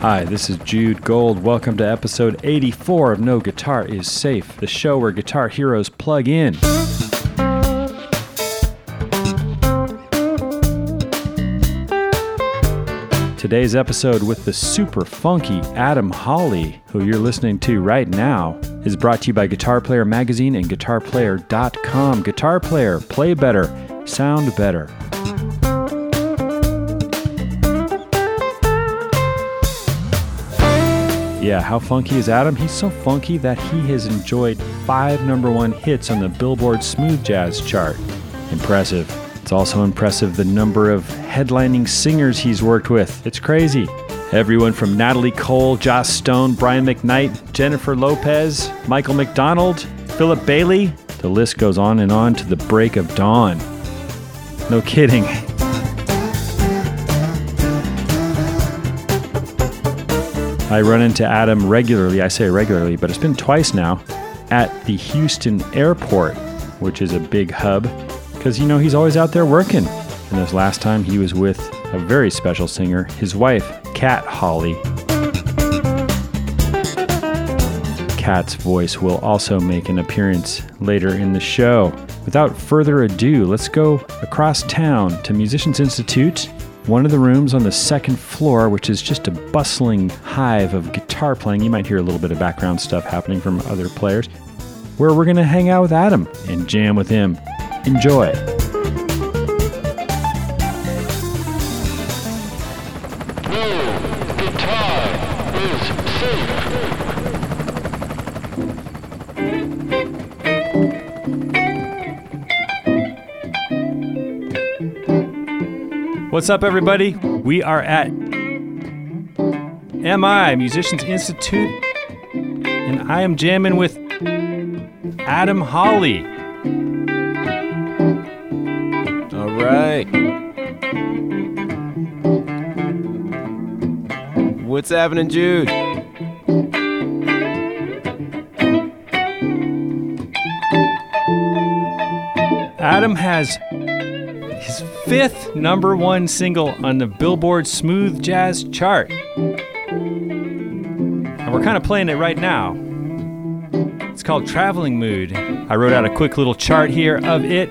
Hi, this is Jude Gold. Welcome to episode 84 of No Guitar is Safe, the show where guitar heroes plug in. Today's episode with the super funky Adam Hawley, who you're listening to right now, is brought to you by Guitar Player Magazine and GuitarPlayer.com. Guitar Player, play better, sound better. Yeah, how funky is Adam? He's so funky that he has enjoyed five number one hits on the Billboard Smooth Jazz chart. Impressive. It's also impressive the number of headlining singers he's worked with. It's crazy. Everyone from Natalie Cole, Joss Stone, Brian McKnight, Jennifer Lopez, Michael McDonald, Philip Bailey. The list goes on and on to the break of dawn. No kidding. I run into Adam regularly. I say regularly, but it's been twice now at the Houston airport, which is a big hub, because, you know, he's always out there working. And this last time he was with a very special singer, his wife, Kat Hawley. Kat's voice will also make an appearance later in the show. Without further ado, let's go across town to Musicians Institute one of the rooms on the second floor, which is just a bustling hive of guitar playing. You might hear a little bit of background stuff happening from other players, where we're going to hang out with Adam and jam with him. Enjoy. What's up, everybody? We are at MI, Musicians Institute, and I am jamming with Adam Hawley. All right. What's happening, Jude? Adam has fifth number one single on the Billboard Smooth Jazz chart. And we're kind of playing it right now. It's called Traveling Mood. I wrote out a quick little chart here of it.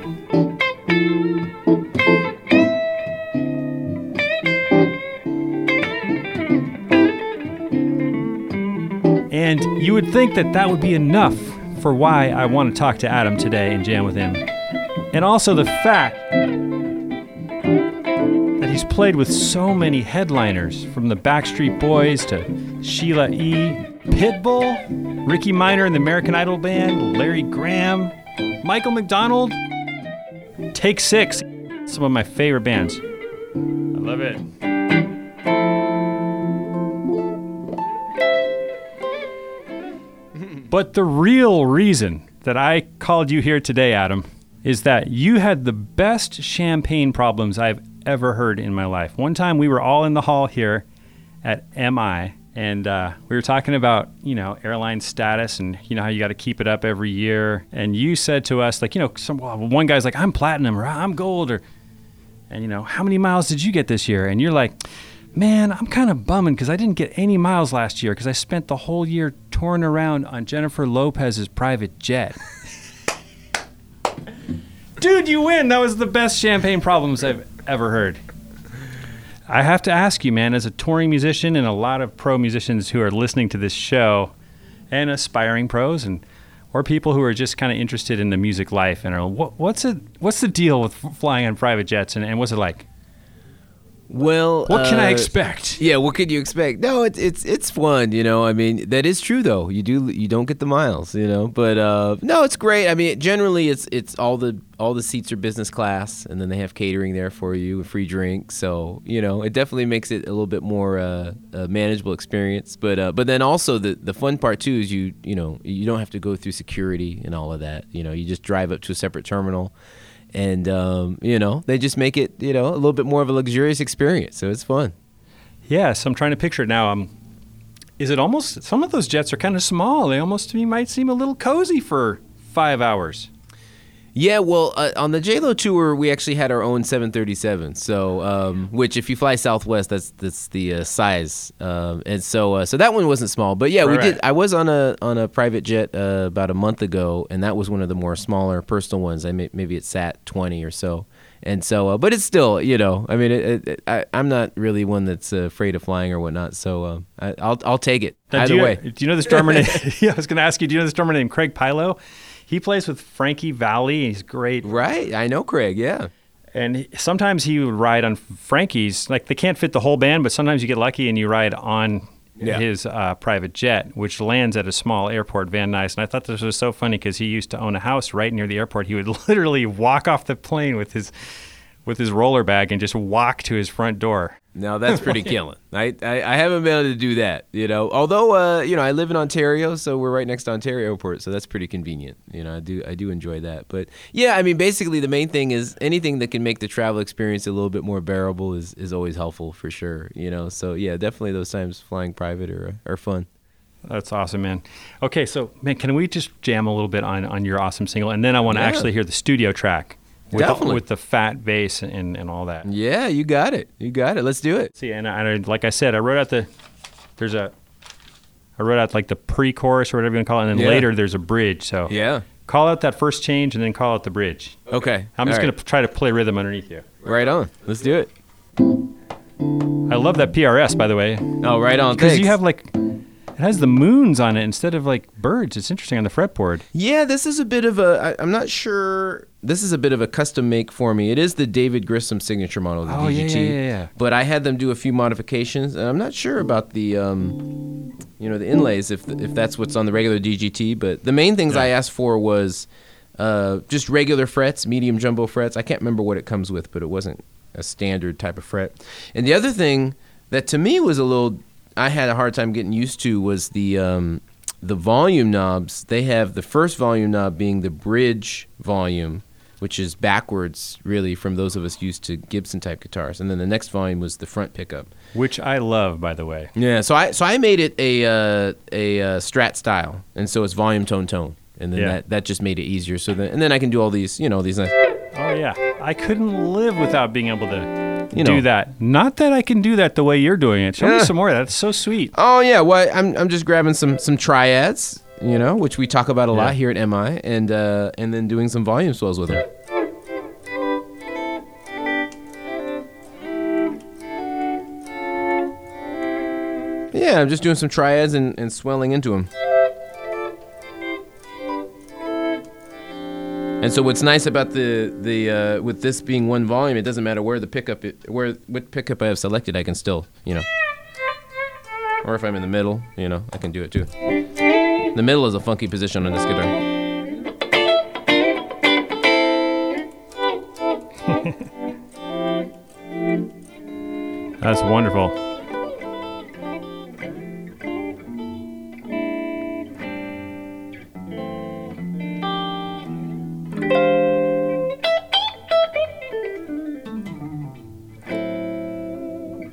And you would think that that would be enough for why I want to talk to Adam today and jam with him. And also the fact he's played with so many headliners, from the Backstreet Boys to Sheila E., Pitbull, Rickey Minor and the American Idol Band, Larry Graham, Michael McDonald, Take Six, some of my favorite bands. I love it. But the real reason that I called you here today, Adam, is that you had the best champagne problems I've ever heard in my life. One time we were all in the hall here at MI and uh, we were talking about you know airline status and you know how you got to keep it up every year. And you said to us like you know some one guy's like i'm platinum or i'm gold or and you know how many miles did you get this year? And you're like man i'm kind of bumming because i didn't get any miles last year because i spent the whole year touring around on jennifer lopez's private jet. Dude you win. That was the best champagne problems i've ever heard I have to ask you, man, as a touring musician and a lot of pro musicians who are listening to this show, and aspiring pros, and or people who are just kind of interested in the music life, and are what, what's it? What's the deal with flying on private jets, and, and what's it like? Well, What can I uh, expect? Yeah, what could you expect? No, it's it's it's fun, you know. I mean, that is true though. You do you don't get the miles, you know. But uh, no, it's great. I mean, generally it's it's all the all the seats are business class, and then they have catering there for you, a free drink. So you know, it definitely makes it a little bit more uh, a manageable experience. But uh, but then also the the fun part too is you you know you don't have to go through security and all of that. You know, you just drive up to a separate terminal and um, you know they just make it you know a little bit more of a luxurious experience so it's fun Yes, I'm trying to picture it now. Um, is it almost? Some of those jets are kind of small. They almost to me might seem a little cozy for five hours. Yeah, well, uh, on the JLo tour, we actually had our own 737. So, um, which if you fly Southwest, that's that's the uh, size, um, and so uh, so that one wasn't small. But yeah, we did. right. I was on a on a private jet uh, about a month ago, and that was one of the more smaller personal ones. I may, maybe it sat 20 or so. And so, uh, but it's still, you know, I mean, it, it, I, I'm not really one that's uh, afraid of flying or whatnot. So I, I'll I'll take it Now, either do you, way. Do you know this drummer named? yeah, I was going to ask you. Do you know this drummer named Craig Pilo? He plays with Frankie Valli. He's great. Right, I know Craig. Yeah. And he- sometimes he would ride on Frankie's. Like they can't fit the whole band, but sometimes you get lucky and you ride on Yeah. his uh, private jet, which lands at a small airport, Van Nuys. And I thought this was so funny because he used to own a house right near the airport. He would literally walk off the plane with his with his roller bag and just walk to his front door. No, that's pretty killing. I, I I haven't been able to do that, you know. Although uh, you know, I live in Ontario, so we're right next to Ontario Airport, so that's pretty convenient. You know, I do I do enjoy that. But yeah, I mean, basically the main thing is anything that can make the travel experience a little bit more bearable is, is always helpful for sure. You know, so yeah, definitely those times flying private are are fun. That's awesome, man. Okay, so man, can we just jam a little bit on on your awesome single, and then I want to Yeah. actually hear the studio track with, the, Definitely. with the fat bass and and all that. Yeah, you got it. You got it. Let's do it. See, and I, like I said, I wrote out the there's a I wrote out like the pre-chorus or whatever you want to call it, and then Yeah. later there's a bridge. So Yeah. call out that first change and then call out the bridge. Okay. I'm just All gonna try to play rhythm underneath you. right on. Let's do it. I love that PRS by the way Oh, right on. because you have like it has the moons on it instead of like birds. It's interesting on the fretboard. Yeah, this is a bit of a. I, I'm not sure. This is a bit of a custom make for me. It is the David Grissom signature model, the Oh, yeah, DGT. yeah, yeah, yeah. But I had them do a few modifications, and I'm not sure about the, um, you know, the inlays if if that's what's on the regular DGT. But the main things I asked for was uh, just regular frets, medium jumbo frets. I can't remember what it comes with, but it wasn't a standard type of fret. And the other thing that to me was a little, I had a hard time getting used to was the um, the volume knobs. They have the first volume knob being the bridge volume, which is backwards really from those of us used to Gibson type guitars, and then the next volume was the front pickup. Which I love, by the way. Yeah, so I so I made it a uh, a uh, Strat style, and so it's volume tone tone, and then Yeah. that, that just made it easier. So then and then I can do all these you know these nice. Oh yeah, I couldn't live without being able to You know. do that. Not that I can do that the way you're doing it. Show me some more. That's so sweet. Oh yeah, well I'm I'm just grabbing some some triads, you know, which we talk about a lot here at MI, and uh, and then doing some volume swells with them. Yeah, I'm just doing some triads and, and swelling into them. And so what's nice about the the uh, with this being one volume, it doesn't matter where the pickup it, where what pickup I have selected, I can still you know, or if I'm in the middle, you know, I can do it too. The middle is a funky position on this guitar. That's wonderful.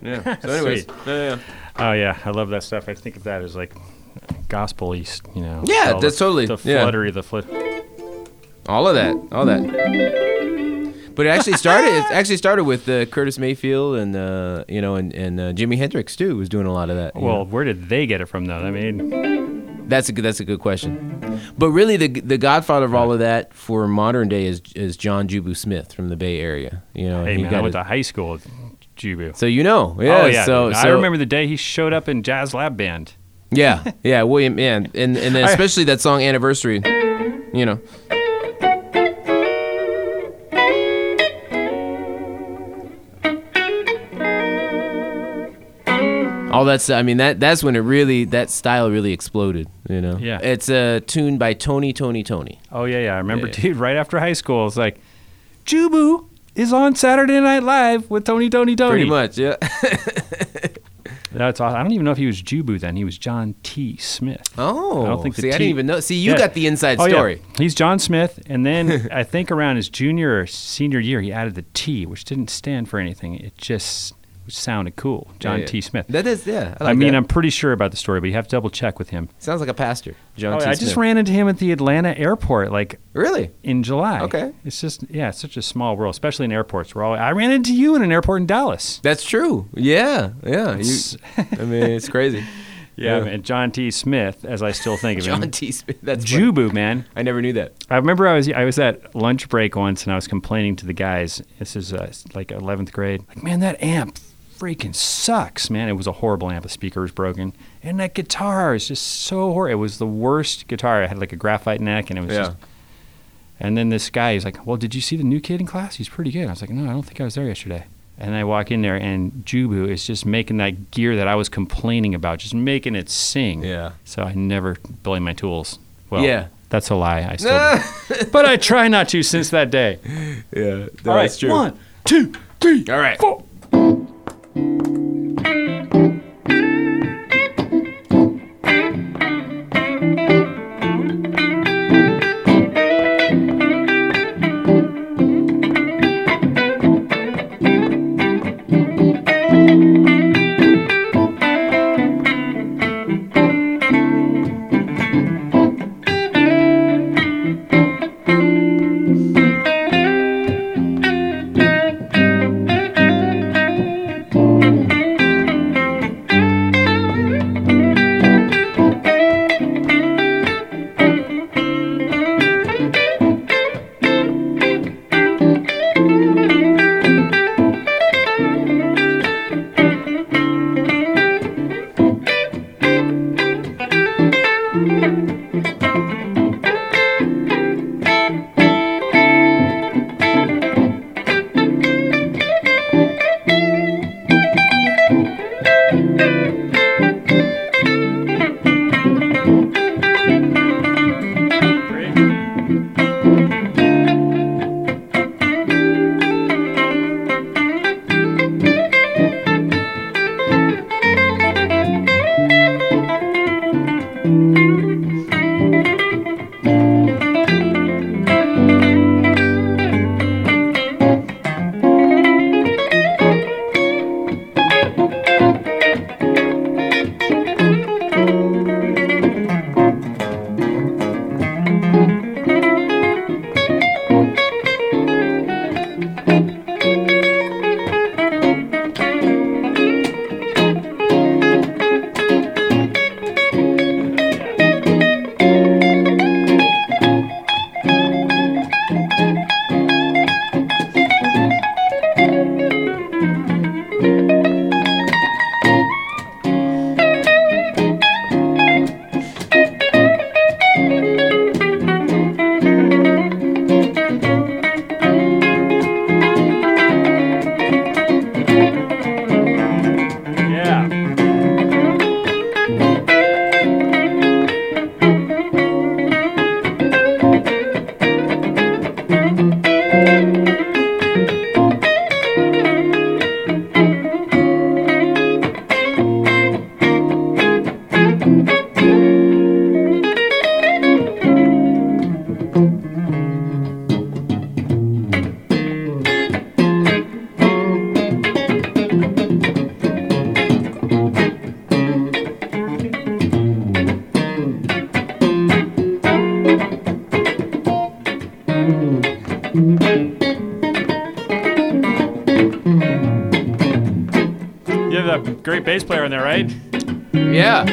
Yeah. So anyways, Sweet. yeah, yeah. Oh yeah, I love that stuff. I think of that as like gospel east, you know. Yeah, that's the, totally- the yeah. fluttery, the flut. all of that, all that. But it actually started. It actually started with uh, Curtis Mayfield and uh, you know and and uh, Jimi Hendrix too was doing a lot of that. you know. Well, where did they get it from though? I mean, That's a good. That's a good question. But really, the the godfather of all of that for modern day is is John Jubu Smith from the Bay Area. You know, hey he man, got I went to high school Jubu. so you know, yeah. oh yeah, So, dude. I remember the day he showed up in Jazz Lab Band. Yeah, yeah, William, man, and and then especially that song "Anniversary." You know. All that's I mean that that's when it really that style really exploded, you know. Yeah. It's a tune by Tony Tony Tony. Oh yeah, yeah. I remember, Yeah. dude. Right after high school, it's like, Jubu is on Saturday Night Live with Tony, Tony, Tony. Pretty much, yeah. That's awesome. I don't even know if he was Jubu then. He was John T. Smith. Oh, I don't think the see, I didn't even know. See, you Yeah. got the inside Oh, story. Yeah. He's John Smith, and then I think around his junior or senior year, he added the T, which didn't stand for anything. It just which sounded cool. John Yeah, T. Smith. That is, yeah. I, I mean, that. I'm pretty sure about the story, but you have to double check with him. sounds like a pastor, John Oh, T. I Smith. just ran into him at the Atlanta airport, like Really? in July. Okay. It's just yeah, it's such a small world, especially in airports. We're all I ran into you in an airport in Dallas. That's true. Yeah, yeah. You, I mean, it's crazy. yeah, Yeah. man, John T. Smith, as I still think of it. John him. T. Smith. That's funny. Jubu, man. I never knew that. I remember I was I was at lunch break once and I was complaining to the guys. This is uh, like 11th grade. Like, man, that amp freaking sucks, man. It was a horrible amp. The speaker was broken, and that guitar is just so horrible. It was the worst guitar. It had like a graphite neck, and it was Yeah. just. And then this guy, is like, "Well, did you see the new kid in class? He's pretty good." I was like, "No, I don't think I was there yesterday." And I walk in there, and Jubu is just making that gear that I was complaining about, just making it sing. Yeah. So I never blame my tools. Well, Yeah. that's a lie. I still, but I try not to since that day. Yeah, All right, one, two, three, All right. four. That great bass player in there, right? Yeah.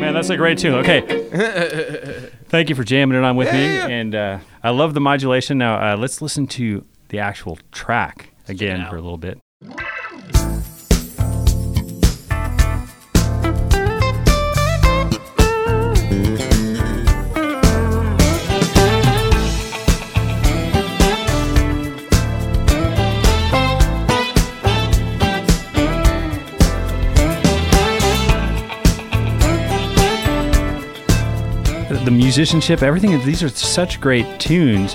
Man, that's a great tune. Okay. Thank you for jamming it on with me. Yeah. And uh, I love the modulation. Now, uh, let's listen to the actual track again for a little bit. The musicianship, everything. These are such great tunes.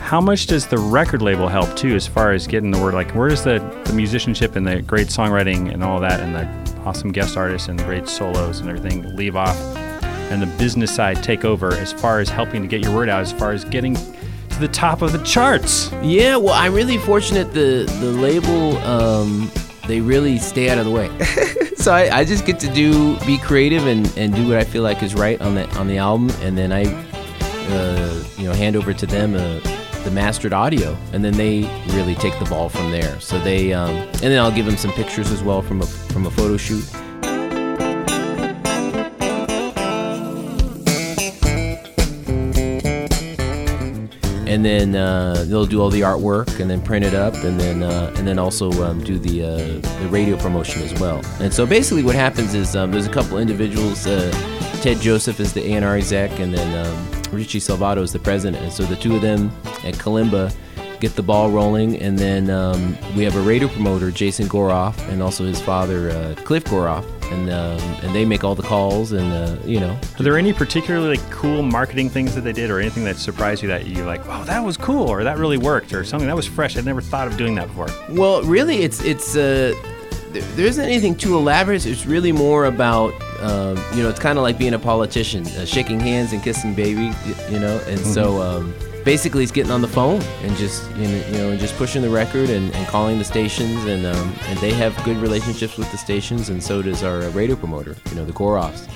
How much does the record label help too, as far as getting the word? Like, where does the, the musicianship and the great songwriting and all that, and the awesome guest artists and the great solos and everything leave off, and the business side take over as far as helping to get your word out, as far as getting to the top of the charts? Yeah, well, I'm really fortunate. The the label, um, they really stay out of the way. so I, I just get to do be creative and, and do what I feel like is right on the on the album, and then I, uh, you know, hand over to them uh, the mastered audio, and then they really take the ball from there. So they, um, and then I'll give them some pictures as well from a from a photo shoot. And then uh, they'll do all the artwork and then print it up and then uh, and then also um, do the uh, the radio promotion as well. And so basically, what happens is um, there's a couple individuals. Uh, Ted Joseph is the A&R exec, and then um, Richie Salvato is the president. And so the two of them at Kalimba get the ball rolling, and then um, we have a radio promoter, Jason Goroff, and also his father, uh, Cliff Goroff, and um, and they make all the calls, and uh, you know. Are there any particularly cool marketing things that they did, or anything that surprised you that you're like, wow, that was cool, or that really worked, or something that was fresh? I'd never thought of doing that before. Well, really, it's it's. Uh, there, there isn't anything too elaborate. It's really more about, uh, you know, it's kind of like being a politician, uh, shaking hands and kissing baby, you know. And mm-hmm. so, um, basically, he's getting on the phone and just, you know, you know and just pushing the record and, and calling the stations, and um, and they have good relationships with the stations, and so does our radio promoter, you know, the Goroffs.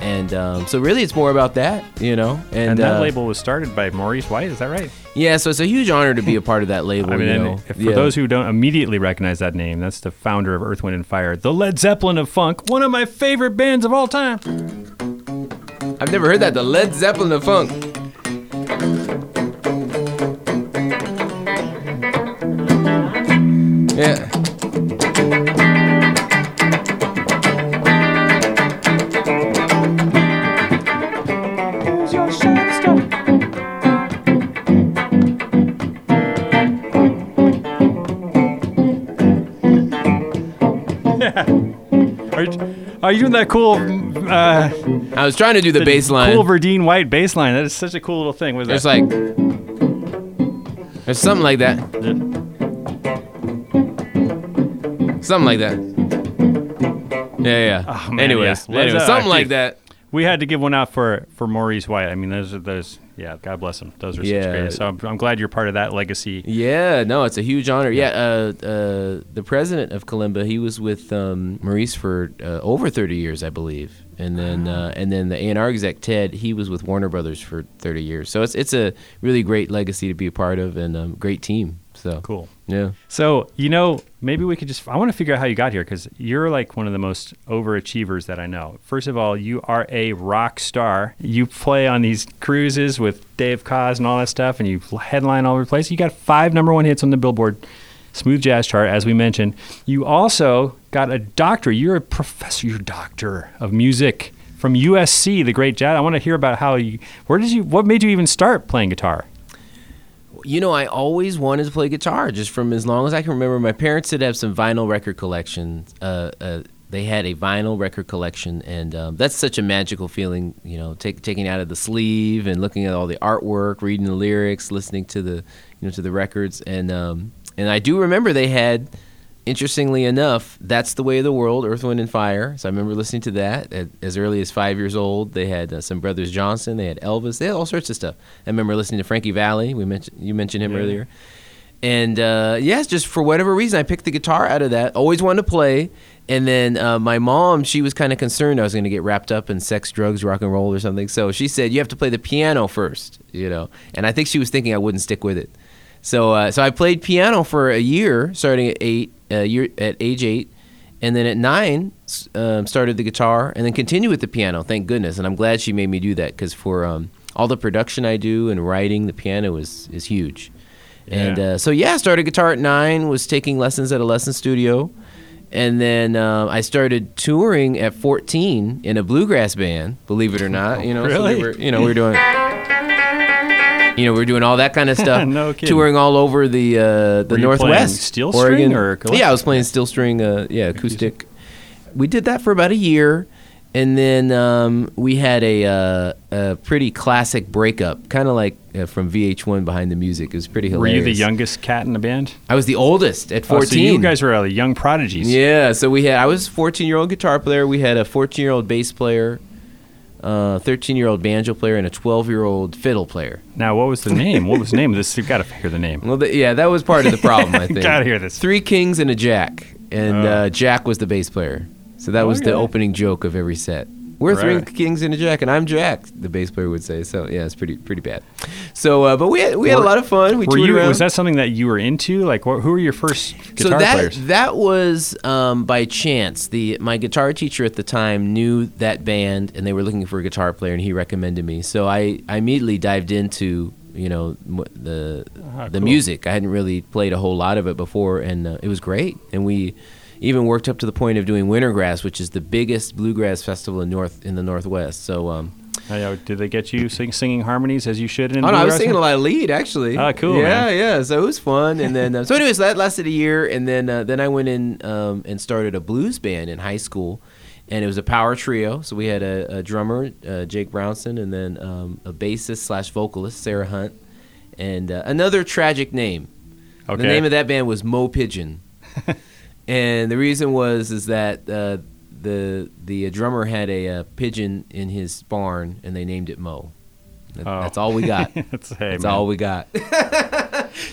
And um, so, really, it's more about that, you know. And, and that uh, label was started by Maurice White. Is that right? Yeah. So it's a huge honor to be a part of that label. I mean, you know? for yeah. those who don't immediately recognize that name, that's the founder of Earth, Wind, and Fire, the Led Zeppelin of funk, one of my favorite bands of all time. I've never heard that. The Led Zeppelin of funk. Yeah. Are you doing that cool? Uh, I was trying to do the, the bass line. Cool Verdine White bass line. That is such a cool little thing. Was There's like, there's something like that. Something like that. Yeah, yeah. Oh, man, Anyways, yeah. anyways, something uh, like that. We had to give one out for for Maurice White. I mean, those are those yeah, God bless him. Those are yeah. such great. So I'm, I'm, glad you're part of that legacy. Yeah, no, it's a huge honor. Yeah, uh, uh, the president of Kalimba, he was with um, Maurice for uh, over 30 years, I believe, and then uh, and then the A&R exec Ted, he was with Warner Brothers for 30 years. So it's it's a really great legacy to be a part of and um, great team. So cool. Yeah. So you know, maybe we could just. I want to figure out how you got here because you're like one of the most overachievers that I know. First of all, you are a rock star. You play on these cruises with Dave Koz and all that stuff, and you headline all over the place. You got five number one hits on the Billboard Smooth Jazz chart, as we mentioned. You also got a doctorate. You're a professor. You're a doctor of music from USC, the great jazz. I want to hear about how you. Where did you? What made you even start playing guitar? You know, I always wanted to play guitar just from as long as I can remember. My parents did have some vinyl record collections. Uh, uh, they had a vinyl record collection, and um, that's such a magical feeling. You know, take, taking out of the sleeve and looking at all the artwork, reading the lyrics, listening to the, you know, to the records, and um, and I do remember they had interestingly enough, that's the way of the world, Earth, Wind, and Fire. So I remember listening to that at, as early as five years old. They had uh, some Brothers Johnson, they had Elvis, they had all sorts of stuff. I remember listening to Frankie Valli. We mentioned you mentioned him yeah. earlier, and uh, yes, just for whatever reason, I picked the guitar out of that. Always wanted to play. And then uh, my mom, she was kind of concerned I was going to get wrapped up in sex, drugs, rock and roll, or something. So she said, "You have to play the piano first, you know." And I think she was thinking I wouldn't stick with it. So, uh, so I played piano for a year, starting at eight, uh, year at age eight, and then at nine um, started the guitar, and then continued with the piano. Thank goodness, and I'm glad she made me do that because for um, all the production I do and writing, the piano is is huge. Yeah. And uh, so yeah, started guitar at nine. Was taking lessons at a lesson studio, and then uh, I started touring at 14 in a bluegrass band. Believe it or not, you know, really? so we were, you know, we were doing you know, we are doing all that kind of stuff. no kidding. Touring all over the uh, the were Northwest, steel Oregon. or yeah, I was playing steel string, uh, yeah, acoustic. We did that for about a year, and then um, we had a, uh, a pretty classic breakup, kind of like uh, from VH1 Behind the Music. It was pretty hilarious. Were hilarious. you the youngest cat in the band? I was the oldest at Oh, 14. so you guys were uh, young prodigies. Yeah, so we had I was 14 year old guitar player. We had a 14 year old bass player, uh, 13 year old banjo player, and a 12 year old fiddle player. Now, what was the name? What was the name of this? You've got to hear the name. Well, th yeah, that was part of the problem. I think. Gotta hear this. Three kings and a jack, and Oh. uh, Jack was the bass player. So that was the opening joke of every set. We're three kings and a jack, and I'm Jack. The bass player would say. So yeah, it's pretty pretty bad. So, uh, but we had we had a lot of fun. We Were you? around. Was that something that you were into? Like, what, who were your first guitar so that players? that was um, by chance. The my guitar teacher at the time knew that band, and they were looking for a guitar player, and he recommended me. So I, I immediately dived into you know the Ah, the cool. music. I hadn't really played a whole lot of it before, and uh, it was great. And we even worked up to the point of doing Wintergrass, which is the biggest bluegrass festival in north in the northwest. So. Um, Oh, did they get you sing, singing harmonies as you should in? Oh no, I was singing a lot of lead actually. Ah, cool, Yeah, man. yeah. So it was fun, and then uh, so anyways, that lasted a year, and then uh, then I went in um, and started a blues band in high school, and it was a power trio. So we had a, a drummer, uh, Jake Brownson, and then um, a bassist slash vocalist, Sarah Hunt, and uh, another tragic name. Okay. The name of that band was Mo Pigeon, and the reason was is that uh, the the drummer had a, uh pigeon in his barn, and they named it Mo. Oh. That's all we got. That's, hey, That's all we got.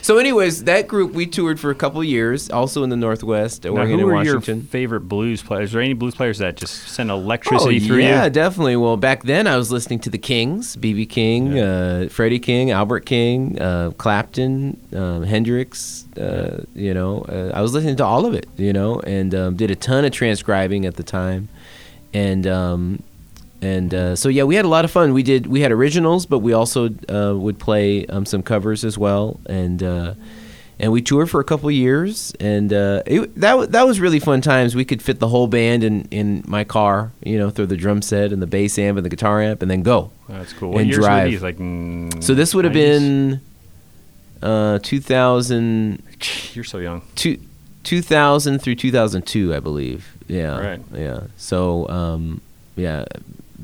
so, anyways, that group we toured for a couple years, also in the Northwest, Now, Oregon who and were your Washington. favorite blues players? Is there any blues players that just send Oh, electricity through yeah, you? Yeah, definitely. Well, back then I was listening to the Kings, BB King, uh, Freddie King, Albert King, uh, Clapton, um, Hendrix. Uh, you know, uh, I was listening to all of it. You know, and um, did a ton of transcribing at the time, and um, and uh, so yeah, we had a lot of fun. We did we had originals, but we also uh, would play um, some covers as well, and. Uh, and we toured for a couple of years, and uh, it, that that was really fun times. We could fit the whole band in, in my car, you know, through the drum set and the bass amp and the guitar amp, and then go. That's cool. What And drive. these? Like, mm, So this would have 90s? been uh, 2000, You're so young. two, 2000 through 2002, I believe. Yeah, Right. Yeah. So um, yeah,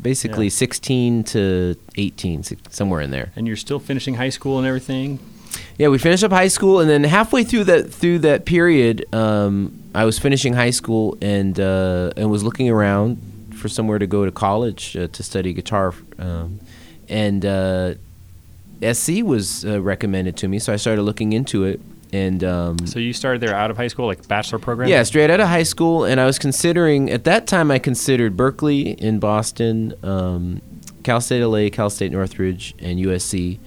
basically Yeah. 16 to 18, somewhere in there. And you're still finishing high school and everything? Yeah, we finished up high school, and then halfway through that through that period, um, I was finishing high school and uh, and was looking around for somewhere to go to college uh, to study guitar, um, and uh, SC was uh, recommended to me, so I started looking into it, and um, So you started there out of high school, like bachelor program? yeah, straight out of high school, and I was considering at that time I considered Berklee in Boston, um, Cal State LA, Cal State Northridge, and USC.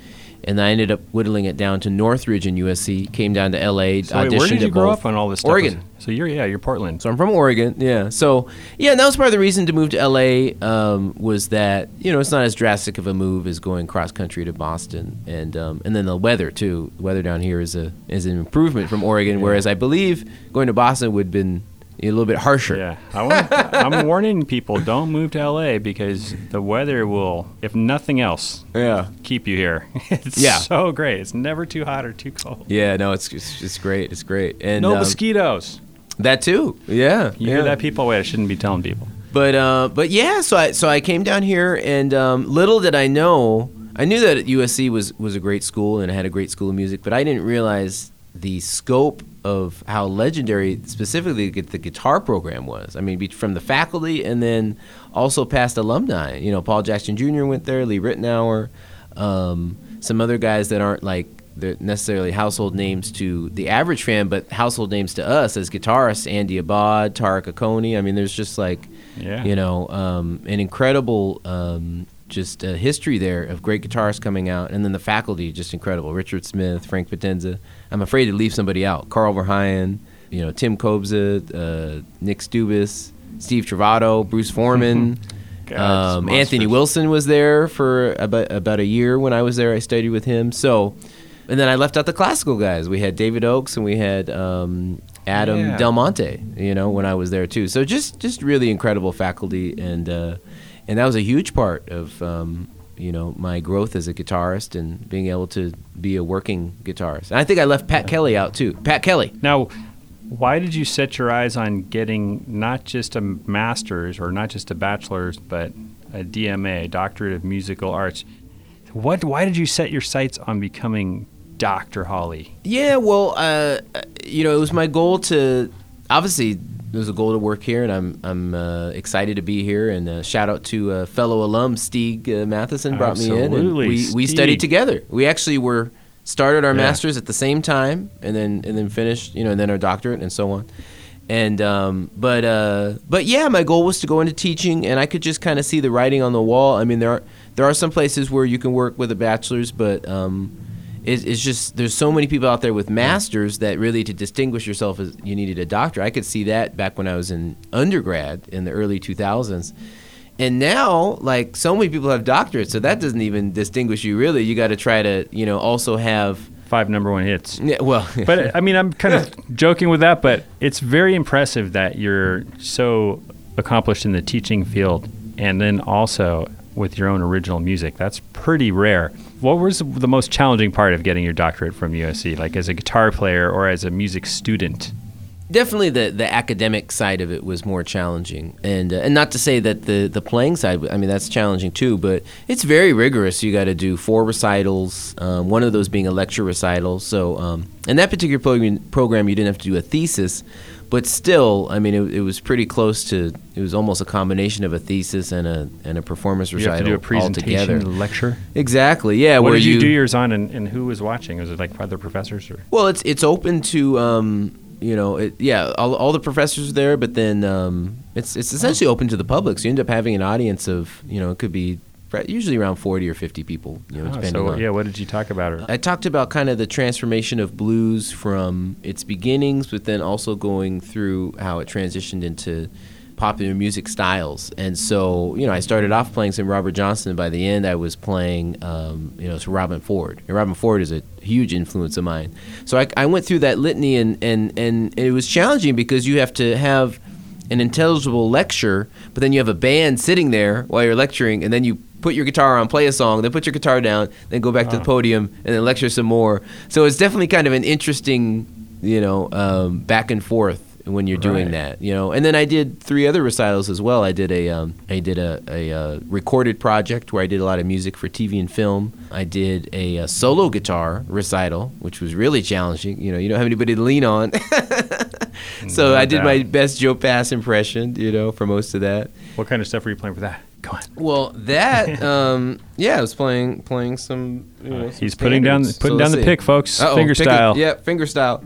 And I ended up whittling it down to Northridge and USC. Came down to LA, So wait, where did you grow up on all this stuff? Oregon. So you're, yeah, you're Portland. So I'm from Oregon, yeah. So yeah, and that was part of the reason to move to LA um, was that you know it's not as drastic of a move as going cross country to Boston, and um, and then the weather too. The weather down here is a is an improvement from Oregon, whereas I believe going to Boston would have been a little bit harsher. Yeah, I I'm warning people: don't move to LA because the weather will, if nothing else, Yeah. keep you here. It's Yeah. so great. It's never too hot or too cold. Yeah, no, it's it's, it's great. It's great, and No um, mosquitoes. that too. Yeah, You yeah. hear that, people? Wait, I shouldn't be telling people. But uh, but yeah, so I so I came down here, and um, little did I know, I knew that USC was was a great school and it had a great school of music, but I didn't realize the scope of how legendary specifically the guitar program was. I mean, from the faculty and then also past alumni. You know, Paul Jackson Jr. went there, Lee Ritenour, um, some other guys that aren't like necessarily household names to the average fan, but household names to us as guitarists. Andy Abad, Tariqh Akoni. I mean, there's just like Yeah. you know, um, an incredible um, just uh, history there of great guitarists coming out, and then the faculty just incredible. Richard Smith, Frank Potenza. I'm afraid to leave somebody out. Carl Verheyen, you know, Tim Kobza, uh, Nick Stoubis, Steve Trovato, Bruce Forman. God, um, Anthony. Wilson was there for about about a year when I was there. I studied with him. So, and then I left out the classical guys. We had David Oakes and we had um, Adam Yeah. Del Monte. You know, when I was there too. So just just really incredible faculty, and uh, and that was a huge part of um, you know my growth as a guitarist and being able to be a working guitarist. And I think I left Pat Kelly out too. Pat Kelly. Now, Why did you set your eyes on getting not just a master's or not just a bachelor's, but a DMA, Doctorate of Musical Arts? What? Why did you set your sights on becoming Dr. Hawley? Yeah, well, uh, you know, it was my goal to obviously it was a goal to work here, and I'm I'm uh, excited to be here. And uh, shout out to uh, fellow alum Stig uh, Mathisen brought me in, and Absolutely, we we studied together. We actually were started our Yeah. masters at the same time, and then and then finished, you know, and then our doctorate and so on. And um, but uh, but yeah, my goal was to go into teaching, and I could just kind of see the writing on the wall. I mean, there are there are some places where you can work with a bachelor's, but um, it, it's just there's so many people out there with masters that really to distinguish yourself as you needed a doctor. I could see that back when I was in undergrad in the early 2000s. And now, like so many people have doctorates, so that doesn't even distinguish you really. You got to try to, you know, also have. Five number one hits. Yeah, well, But I mean, I'm kind of joking with that, but it's very impressive that you're so accomplished in the teaching field and then also with your own original music. That's pretty rare. What was the most challenging part of getting your doctorate from USC, like as a guitar player or as a music student? definitely the, the academic side of it was more challenging. And uh, and not to say that the the playing side I mean that's challenging too but it's very rigorous. You got to do four recitals um, one of those being a lecture recital. So um, in that particular program, program you didn't have to do a thesis but still I mean it, it was pretty close to it was almost a combination of a thesis and a and a performance You recital have to do a presentation, a lecture. exactly yeah what where did you, do yours on, and, and who was watching? Was it like other professors or? Well, it's it's open to um, you know, it, yeah, all, all the professors are there, but then um, it's it's essentially open to the public. So you end up having an audience of you know, it could be usually around forty or fifty people. You know, Oh, depending so on. yeah, what did you talk about? Or? I talked about kind of the transformation of blues from its beginnings, but then also going through how it transitioned into popular music styles. And so, you know, I started off playing some Robert Johnson, and by the end, I was playing, um, you know, some Robben Ford. And Robben Ford is a huge influence of mine. So I, I went through that litany, and, and, and it was challenging because you have to have an intelligible lecture, but then you have a band sitting there while you're lecturing, and then you put your guitar on, play a song, then put your guitar down, then go back to the podium, and then lecture some more. So it's definitely kind of an interesting, you know, um, back and forth when you're doing Right. that, you know. And then I did three other recitals as well. I did a, um, I did a, a, uh recorded project where I did a lot of music for TV and film. I did a, uh solo guitar recital, which was really challenging. You know, you don't have anybody to lean on. so No I did my best Joe Pass impression, you know, for most of that. What kind of stuff were you playing for that? Go on. Well, that um, yeah, I was playing playing some. You know, some He's putting down putting So down the pick, folks. Uh-oh, Finger pick it- style. Yeah, finger style.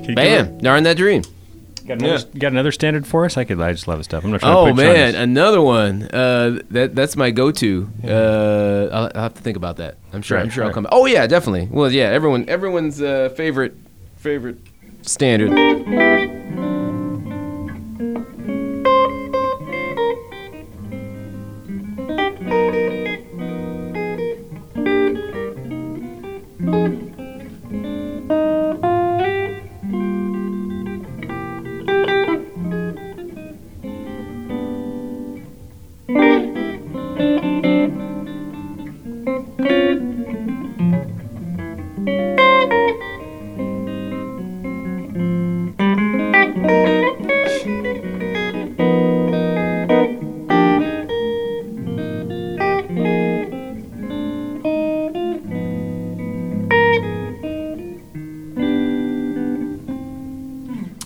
Can you give Bam, it- darn that dream. Got another, Yeah. got another standard for us? I could. I just love this stuff. I'm not trying Oh to put man, this. another one. Uh, that that's my go-to. Uh, I'll, I'll have to think about that. I'm sure. I'm Right, sure I'll come. back. Oh yeah, definitely. Well, yeah, everyone everyone's uh, favorite favorite standard.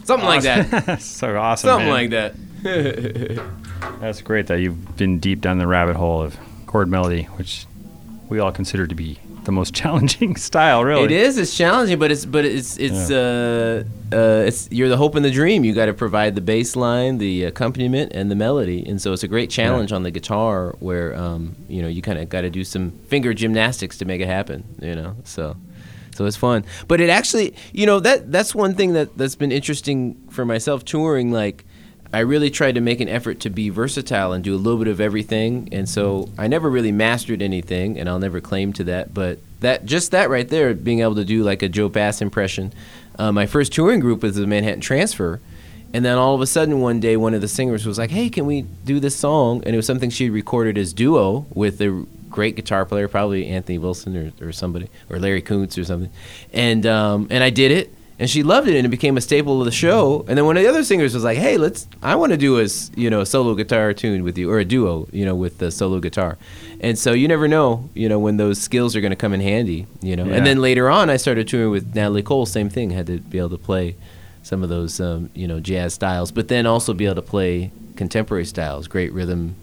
Something like that. so awesome. Something man. like that. That's great that you've been deep down the rabbit hole of chord melody, which we all consider to be the most challenging style. Really, It is. It's challenging, but it's but it's it's uh, uh, it's you're the hope and the dream. You got to provide the bass line, the accompaniment, and the melody, and so it's a great challenge on the guitar where um, you know you kind of got to do some finger gymnastics to make it happen. You know, so So it's fun. But it actually, you know, that that's one thing that that's been interesting for myself touring. Like, I really tried to make an effort to be versatile and do a little bit of everything. And so I never really mastered anything, and I'll never claim to that. But that just that right there, being able to do like a Joe Pass impression. Uh, my first touring group was the Manhattan Transfer. And then all of a sudden, one day, one of the singers was like, "Hey, can we do this song?" And it was something she recorded as duo with a great guitar player, probably Anthony Wilson or, or somebody, or Larry Koonse or something. And um, and I did it, and she loved it, and it became a staple of the show. And then one of the other singers was like, "Hey, let's, I want to do a you know a solo guitar tune with you, or a duo, you know, with the solo guitar." And so you never know, you know, when those skills are going to come in handy, you know. Yeah. And then later on, I started touring with Natalie Cole. Same thing, had to be able to play some of those um, you know jazz styles, but then also be able to play contemporary styles, great rhythm,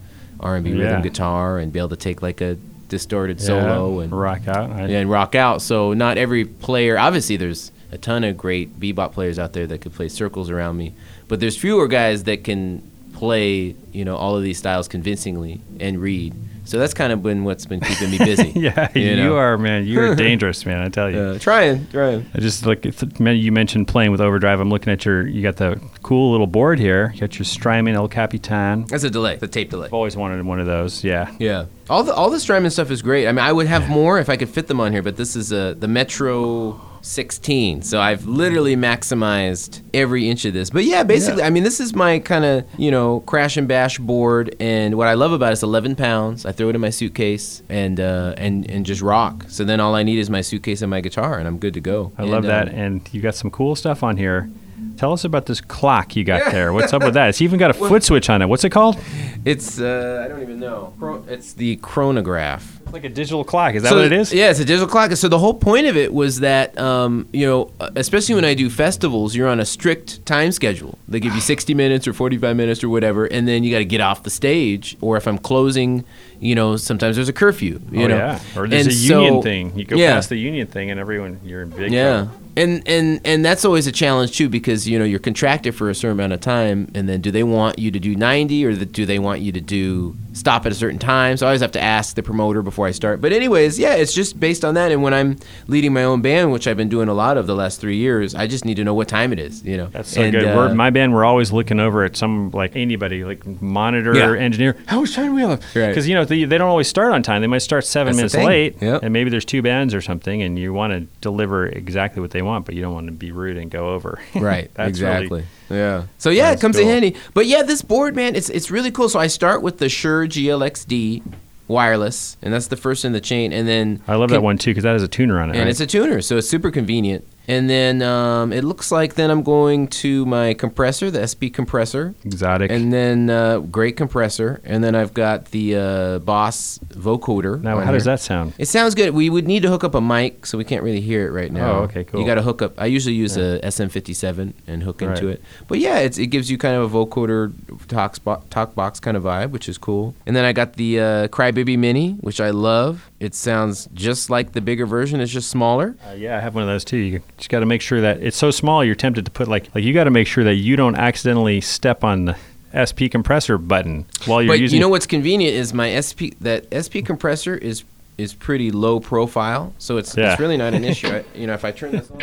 R and B Yeah. rhythm guitar, and be able to take like a distorted solo Yeah, and rock out. And rock out. So not every player. Obviously, there's a ton of great bebop players out there that could play circles around me, but there's fewer guys that can play you know all of these styles convincingly and read. So that's kind of been what's been keeping me busy. yeah, you, know? are, man. You're dangerous, man. I tell you. Uh, trying, trying. I just like you mentioned playing with overdrive. I'm looking at your. You got the cool little board here. You got your Strymon El Capistan. That's a delay. The tape delay. I've always wanted one of those. Yeah. Yeah. All the all the Strymon stuff is great. I mean, I would have more if I could fit them on here, but this is uh, the Metro 16. So I've literally maximized every inch of this. But yeah, basically, Yeah. I mean, this is my kind of, you know, crash and bash board. And what I love about it is 11 pounds. I throw it in my suitcase and uh, and and just rock. So then all I need is my suitcase and my guitar, and I'm good to go. I love that. um, And you got some cool stuff on here. Tell us about this clock you got there. What's up with that? It's even got a foot switch on it. What's it called? it's uh, I don't even know. It's the chronograph. It's like a digital clock. Is that what it is? Yeah, it's a digital clock. So the whole point of it was that, um, you know, uh, especially when I do festivals, you're on a strict time schedule. They give you 60 minutes or 45 minutes or whatever, and then you got to get off the stage. Or if I'm closing, you know, sometimes there's a curfew. You oh, know, yeah. Or there's And a union so- thing. You go yeah. past the union thing, and everyone you're in big Yeah. trouble. And, and and that's always a challenge too because you know you're contracted for a certain amount of time and then do they want you to do 90 or the, do they want you to do stop at a certain time so I always have to ask the promoter before I start but anyways yeah it's just based on that and when I'm leading my own band which I've been doing a lot of the last three years I just need to know what time it is you know That's so And, good. uh, we're, my band, we're always looking over at some like anybody, like monitor, Yeah. engineer. How much time do we have? Right. Because you know they, they don't always start on time. They might start seven That's minutes late, Yep. and maybe there's two bands or something, and you want to deliver exactly what they want, but you don't want to be rude and go over. Right. That's exactly. Really, yeah. So yeah, it comes in handy. But yeah, this board, man, it's it's really cool. So I start with the Shure GLXD wireless, and that's the first in the chain, and then I love con- that one too because that has a tuner on it. and right? it's a tuner, so it's super convenient. And then um, it looks like then I'm going to my compressor, the SP compressor, Xotic. and then uh, great compressor, and then I've got the uh, Boss vocoder. now, how does that sound? It sounds good. We would need to hook up a mic, so we can't really hear it right now. Oh, okay, cool. You got to hook up. I usually use a SM57 and hook into Right. it. But yeah, it's, it gives you kind of a vocoder talk, talk box kind of vibe, which is cool. And then I got the uh, Crybaby Mini, which I love. It sounds just like the bigger version. It's just smaller. Uh, yeah, I have one of those too. You just got to make sure that it's so small. You're tempted to put like like you got to make sure that you don't accidentally step on the SP compressor button while you're but using. you know what's convenient is my SP that SP compressor is is pretty low profile, so it's Yeah. it's really not an issue. I, you know, if I turn this on,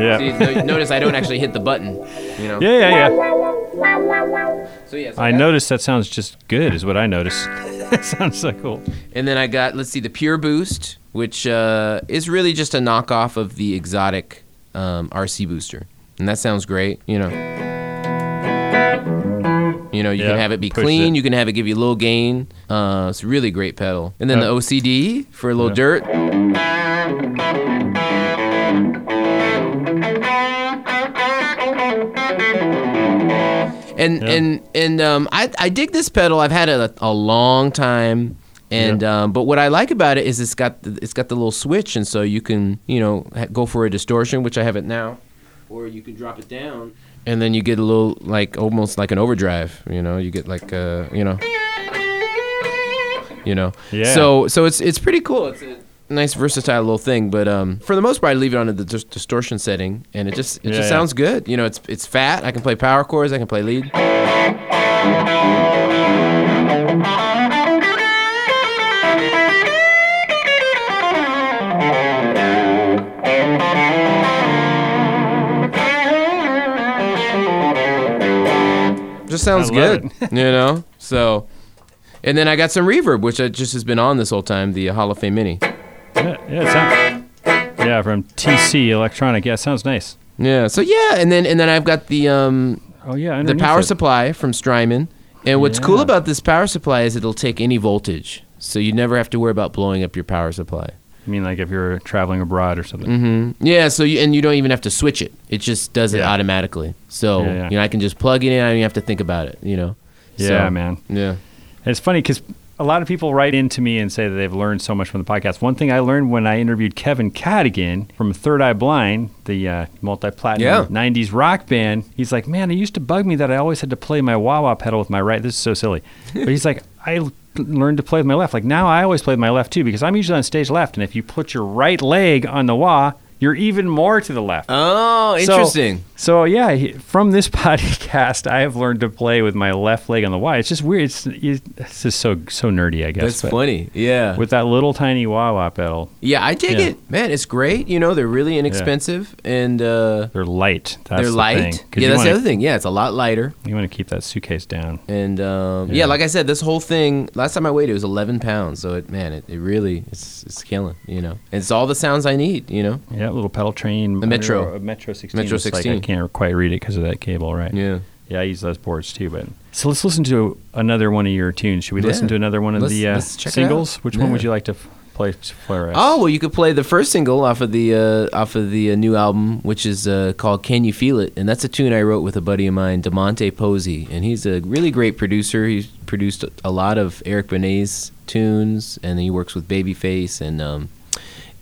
Yeah. see, notice I don't actually hit the button. You know. yeah, yeah, yeah. So yeah. so I that- noticed that sounds just good, is what I noticed. it sounds so cool. And then I got let's see the Pure Boost, which uh, is really just a knockoff of the Xotic um, RC booster, and that sounds great. You know. You know, you Yeah, can have it be clean. it. You can have it give you a little gain. Uh, it's a really great pedal. And then Yeah. the OCD for a little Yeah. dirt. And Yeah. and and um, I I dig this pedal. I've had it a, a long time. And um, but what I like about it is it's got the, it's got the little switch, and so you can you know ha- go for a distortion, which I have it now, or you can drop it down, and then you get a little like almost like an overdrive. You know, you get like uh, you know, you know. Yeah. So so it's it's pretty cool. It's a nice versatile little thing. But um, for the most part, I leave it on the dis- distortion setting, and it just it yeah, just yeah. sounds good. You know, it's it's fat. I can play power chords. I can play lead. Just sounds good, you know. So, and then I got some reverb, which I just has been on this whole time, the Hall of Fame Mini. Yeah, yeah, sound, yeah, from TC Electronic. Yeah, sounds nice. Yeah. So yeah, and then and then I've got the um Oh yeah, the power it. supply from Strymon. And what's cool about this power supply is it'll take any voltage, so you never have to worry about blowing up your power supply. I mean, like if you're traveling abroad or something. hmm Yeah. So you and you don't even have to switch it; it just does it Yeah. automatically. So Yeah, yeah. you know, I can just plug it in. I don't even have to think about it. You know. Yeah, So, man. Yeah. And it's funny because a lot of people write into me and say that they've learned so much from the podcast. One thing I learned when I interviewed Kevin Cadogan from Third Eye Blind, the uh, multi-platinum Yeah. 90s rock band, he's like, man, it used to bug me that I always had to play my wah-wah pedal with my right. This is so silly. But he's like, I learned to play with my left. Like now I always play with my left too because I'm usually on stage left. And if you put your right leg on the wah, you're even more to the left. Oh, interesting. So yeah, he, from this podcast, I have learned to play with my left leg on the Y. It's just weird. It's, it's just so so nerdy, I guess. That's but funny. Yeah. With that little tiny wah wah pedal, yeah, I dig Yeah. it, man. It's great. You know, they're really inexpensive and uh, they're light. That's they're the light. Thing. 'Cause Yeah, you that's wanna, the other thing. Yeah, it's a lot lighter. You want to keep that suitcase down. And um, yeah. Yeah. like I said, this whole thing. Last time I weighed it was 11 pounds. So it, man, it, it really it's it's killing. You know, and it's all the sounds I need. You know. Yeah, little Pedaltrain. The Metro. or, uh, Metro 16. Metro It's like 16. I can't quite read it because of that cable, right? Yeah. Yeah, I use those boards too. But so let's listen to another one of your tunes. Should we listen to another one of Let's- the uh, let's check it singles? Which one would you like to f- play us? Oh well, you could play the first single off of the uh, off of the uh, new album, which is uh, called "Can You Feel It," and that's a tune I wrote with a buddy of mine, Demonte Posey, and he's a really great producer. He's produced a lot of Eric Benet's tunes, and he works with Babyface and um,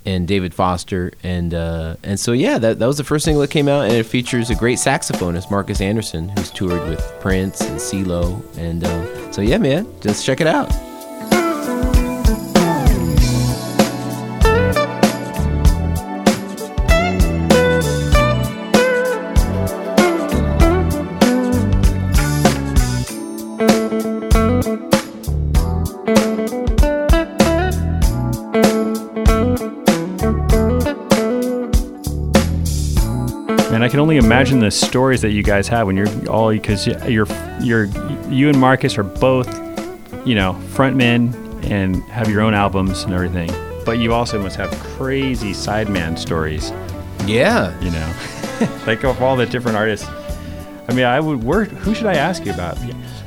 and David Foster, and uh, and so yeah, that that was the first single that came out, and it features a great saxophonist, Marcus Anderson, who's toured with Prince and CeeLo, and uh, so yeah, man, just check it out. Only imagine the stories that you guys have when you're all because you're you're you and Marcus are both, you know, frontmen and have your own albums and everything. But you also must have crazy sideman stories, Yeah. you know, like of all the different artists. I mean, I would. Where, who should I ask you about?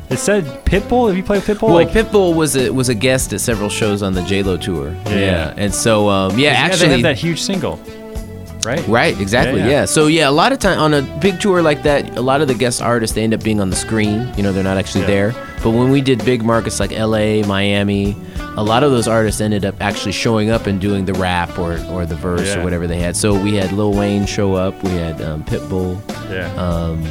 It said Pitbull. Have you played Pitbull? Well, like, Pitbull was a was a guest at several shows on the J Lo tour. Yeah. and so um, yeah, yeah, actually, they have that huge single, right? right, exactly, Yeah, yeah, yeah. So yeah, a lot of time on a big tour like that, a lot of the guest artists they end up being on the screen. You know, they're not actually Yeah. there. But when we did big markets like L.A., Miami, a lot of those artists ended up actually showing up and doing the rap or or the verse Yeah. or whatever they had. So we had Lil Wayne show up, we had um, Pitbull. Yeah. um,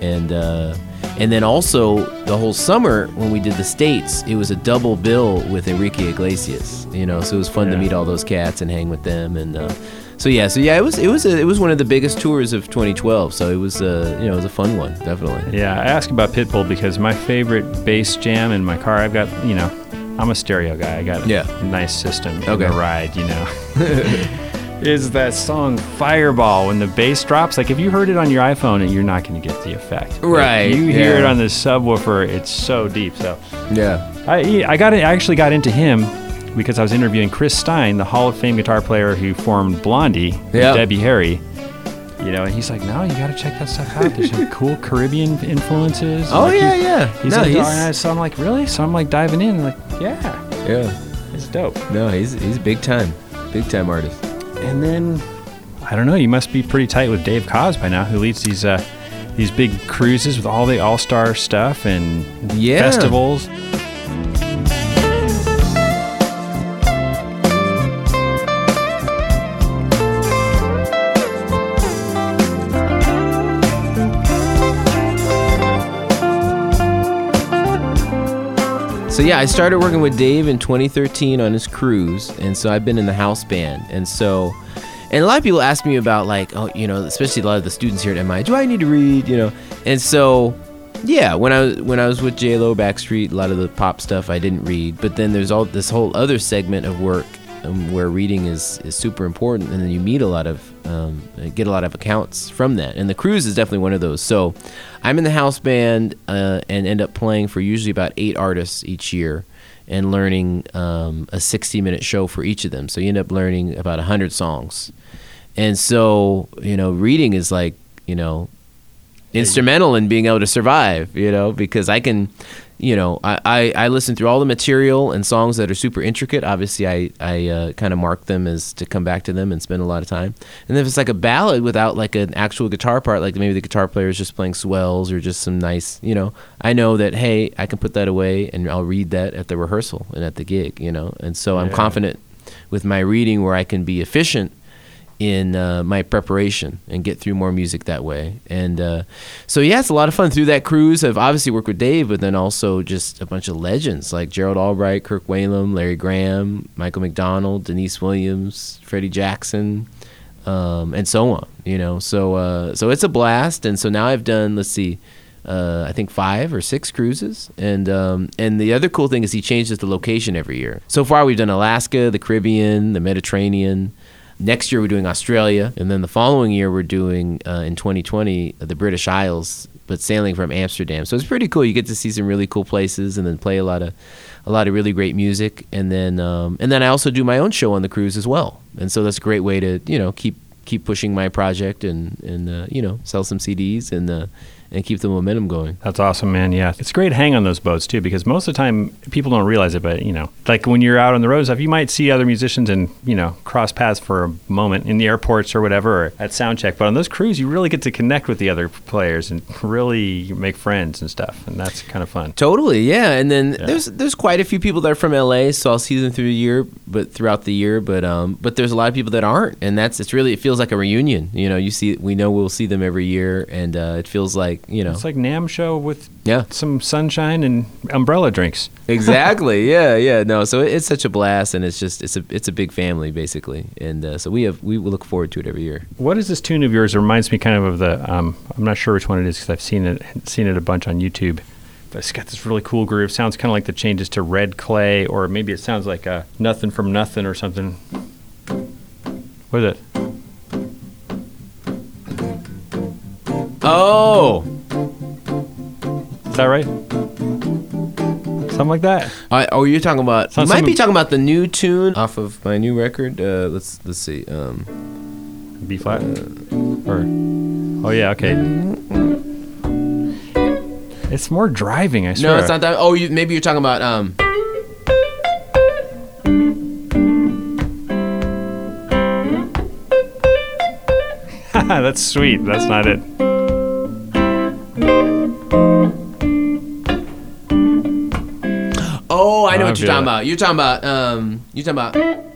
and uh, and then also the whole summer when we did the states, it was a double bill with Enrique Iglesias. You know, so it was fun to meet all those cats and hang with them. And uh, so yeah, so yeah, it was it was a, it was one of the biggest tours of 2012. So it was uh, you know it was a fun one, definitely. Yeah, I ask about Pitbull because my favorite bass jam in my car, I've got, you know, I'm a stereo guy. I got Yeah. a nice system in Okay. the ride, you know. is that song Fireball when the bass drops? Like, if you heard it on your iPhone, you're not going to get the effect. Right, You hear yeah. it on the subwoofer, it's so deep. So Yeah. I, I got it, I actually got into him because I was interviewing Chris Stein, the Hall of Fame guitar player who formed Blondie, with Yeah. Debbie Harry. You know, and he's like, no, you got to check that stuff out. There's some cool Caribbean influences. Oh Like, yeah, he- yeah. He's no, into he's R&I. So I'm like, really? So I'm like diving in, like, yeah, yeah. it's dope. No, he's he's big time, big time artist. And then, I don't know, you must be pretty tight with Dave Koz by now, who leads these uh, these big cruises with all the all star stuff and Yeah. festivals. So yeah, I started working with Dave in 2013 on his cruise, and so I've been in the house band, and so, and a lot of people ask me about like, oh, you know, especially a lot of the students here at MI, do I need to read, you know, and so, yeah, when I was when I was with J Lo Backstreet, a lot of the pop stuff I didn't read, but then there's all this whole other segment of work um, where reading is is super important, and then you meet a lot of um, get a lot of accounts from that. And the cruise is definitely one of those. So I'm in the house band uh, and end up playing for usually about eight artists each year and learning um, a 60 minute show for each of them. So you end up learning about 100 songs. And so, you know, reading is like, you know, instrumental in being able to survive, you know, because I can, you know, I, I, I listen through all the material and songs that are super intricate. Obviously, I, I uh, kind of mark them as to come back to them and spend a lot of time. And if it's like a ballad without like an actual guitar part, like maybe the guitar player is just playing swells or just some nice, you know, I know that, hey, I can put that away and I'll read that at the rehearsal and at the gig, you know. And so I'm confident with my reading where I can be efficient in uh, my preparation and get through more music that way. And uh, so, yeah, it's a lot of fun through that cruise. I've obviously worked with Dave, but then also just a bunch of legends like Gerald Albright, Kirk Whalum, Larry Graham, Michael McDonald, Deniece Williams, Freddie Jackson, um, and so on. You know, so uh, so it's a blast. And so now I've done, let's see. Uh, I think five or six cruises, and um, and the other cool thing is he changes the location every year. So far, we've done Alaska, the Caribbean, the Mediterranean, Next year we're doing Australia, and then the following year we're doing uh, in 2020 the British Isles, but sailing from Amsterdam. So it's pretty cool. You get to see some really cool places, and then play a lot of a lot of really great music. And then um, and then I also do my own show on the cruise as well. And so that's a great way to you know keep keep pushing my project and and uh, you know sell some CDs and uh, and keep the momentum going. That's awesome, man. Yeah, it's great to hang on those boats too, because most of the time people don't realize it, but you know, like when you're out on the road stuff, you might see other musicians and you know cross paths for a moment in the airports or whatever, or at sound check. But on those cruises, you really get to connect with the other players and really make friends and stuff, and that's kind of fun. Totally, yeah. And then Yeah. there's there's quite a few people that are from LA, so I'll see them through the year, but throughout the year. But um, but there's a lot of people that aren't, and that's it's really it feels like a reunion. You know, you see, we know we'll see them every year, and uh, it feels like you know, It's like NAMM show with yeah, some sunshine and umbrella drinks. exactly, yeah, yeah. No, so it's such a blast, and it's just it's a it's a big family basically, and uh, so we have we look forward to it every year. What is this tune of yours? It reminds me kind of of the. Um, I'm not sure which one it is because I've seen it seen it a bunch on YouTube. But it's got this really cool groove. Sounds kind of like the changes to Red Clay, or maybe it sounds like uh, Nothing from Nothing or something. What is it? Oh, Is that right? Something like that. I, oh, you're talking about you Sounds might be talking about the new tune off of my new record. Uh, let's let's see. Um, B flat. Or oh yeah, okay. It's more driving. I swear. no, it's not that. Oh, you, maybe you're talking about um. That's sweet. That's not it. Oh, I know I what you're talking it. about. You're talking about um. You're talking about.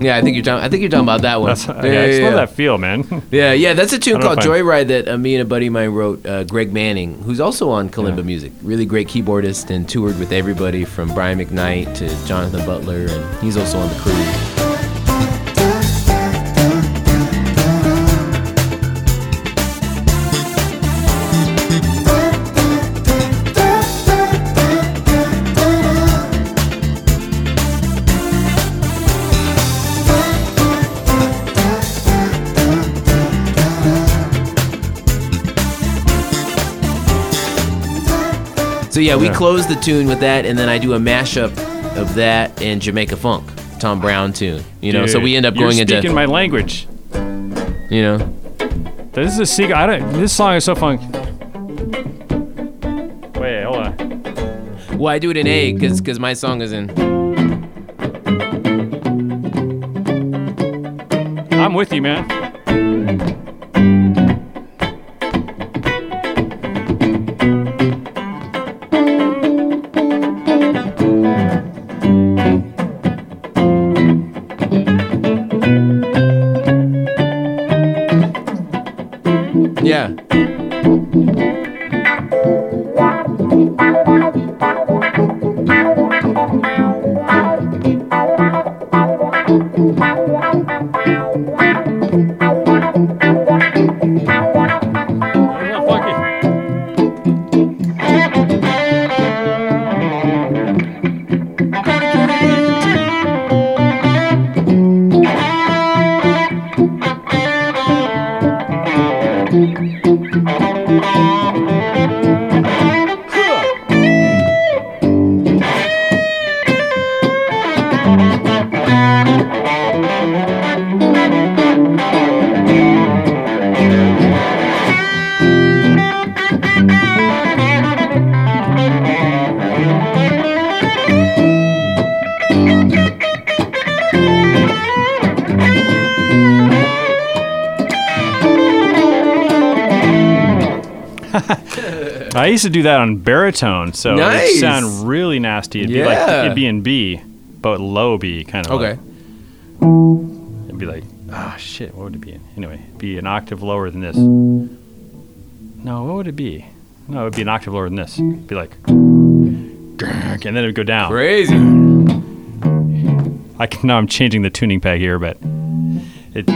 Yeah, I think you're talking. I think you're talking about that one. That's, yeah, yeah, I just yeah, love that feel, man. Yeah, yeah, that's a tune I don't know called Joyride that uh, me and a buddy of mine wrote, uh, Greg Manning, who's also on Kalimba Yeah. Music. Really great keyboardist and toured with everybody from Brian McKnight to Jonathan Butler, and he's also on the cruise. So yeah, we Yeah. close the tune with that, and then I do a mashup of that and Jamaica Funk, Tom Browne tune. You know, so Dude, we end up you're going into speaking my language. you know. This is a secret. I don't. This song is so fun. Wait, hold on. Well, I do it in A because because my song is in. I'm with you, man. Used to do that on baritone, so it Nice. would sound really nasty. It'd be like Yeah. it'd be in B, but low B kind of. Okay. Like, it'd be like, ah, shit. What would it be? in? Anyway, it'd be an octave lower than this. No, what would it be? No, it'd be an octave lower than this. It'd be like, and then it would go down. Crazy. I can, now I'm changing the tuning peg here, but it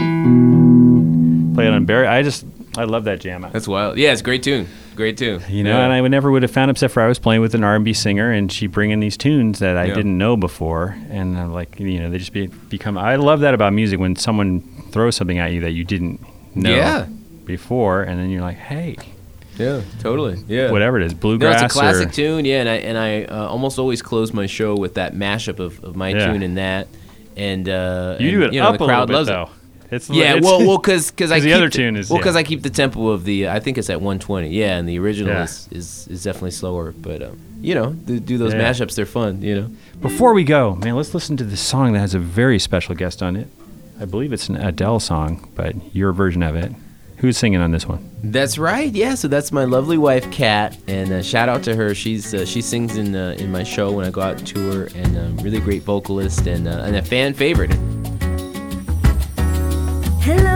play it on Barry. I just I love that jam. That's wild. Yeah, it's a great tune. Great tune. You know, Yeah. and I would never would have found except for I was playing with an R&B singer, and she bring in these tunes that I Yeah. didn't know before, and I'm like, you know, they just be, become. I love that about music when someone throws something at you that you didn't know Yeah. before, and then you're like, hey, Yeah, totally. Yeah. whatever it is, bluegrass. No, it's a classic or tune, yeah, and I and I uh, almost always close my show with that mashup of, of my Yeah. tune and that, and uh, you and, do it you know, up the a crowd little loves bit it. It's Yeah, it's- well, well, because because I the keep other tune is- well because yeah. I keep the tempo of the I think it's at 120. Yeah, and the original Yeah. is, is is definitely slower, but um, you know, do, do those Yeah. mashups. They're fun. You know. Before we go, man, let's listen to this song that has a very special guest on it. I believe it's an Adele song, but your version of it. Who's singing on this one? That's right. Yeah. So that's my lovely wife, Kat, and uh, shout out to her. She's uh, she sings in uh, in my show when I go out and tour, and um, really great vocalist and uh, and a fan favorite. Hello,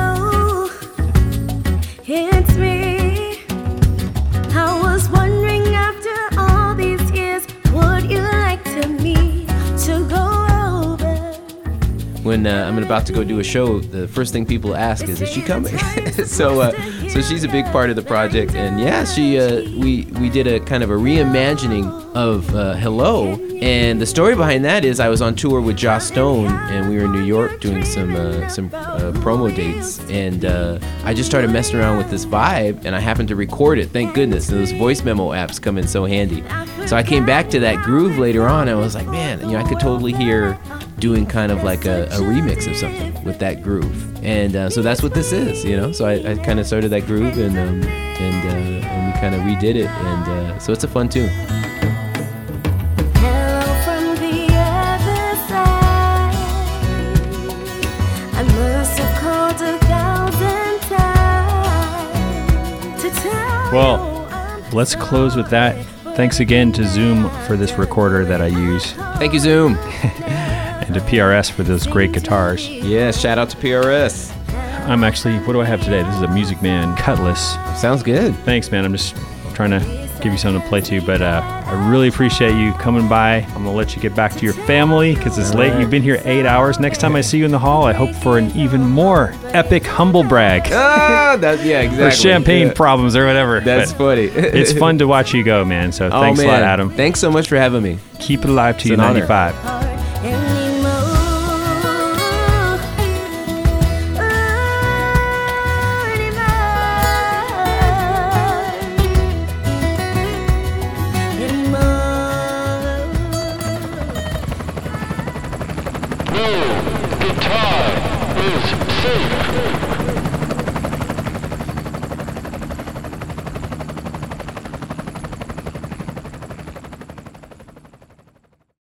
when uh, I'm about to go do a show, the first thing people ask is, "Is she coming?" so, uh, so she's a big part of the project, and yeah, she uh, we we did a kind of a reimagining of uh, "Hello," and the story behind that is I was on tour with Joss Stone, and we were in New York doing some uh, some uh, promo dates, and I just started messing around with this vibe, and I happened to record it. Thank goodness, those voice memo apps come in so handy. So I came back to that groove later on, and I was like, man, you know, I could totally hear doing kind of like a, a remix of something with that groove, and uh, so that's what this is, you know. So I, I kind of started that groove, and um, and uh, and we kind of redid it, and uh, so it's a fun tune. Hello from the other side. I must have called a thousand times to tell Well, Let's close with that. Thanks again to Zoom for this recorder that I use, Thank you, Zoom. and to PRS for those great guitars. Yeah, shout out to PRS. I'm actually, what do I have today? This is a Music Man Cutlass. Sounds good. Thanks, man. I'm just trying to give you something to play to, but uh, I really appreciate you coming by. I'm gonna let you get back to your family because it's late. You've been here eight hours. Next time I see you in the hall, I hope for an even more epic humble brag Ah, that yeah, exactly. or champagne Yeah. problems or whatever. That's But funny. it's fun to watch you go, man. So Oh, thanks a lot. Adam. Thanks so much for having me. Keep it alive to It's you, an honor.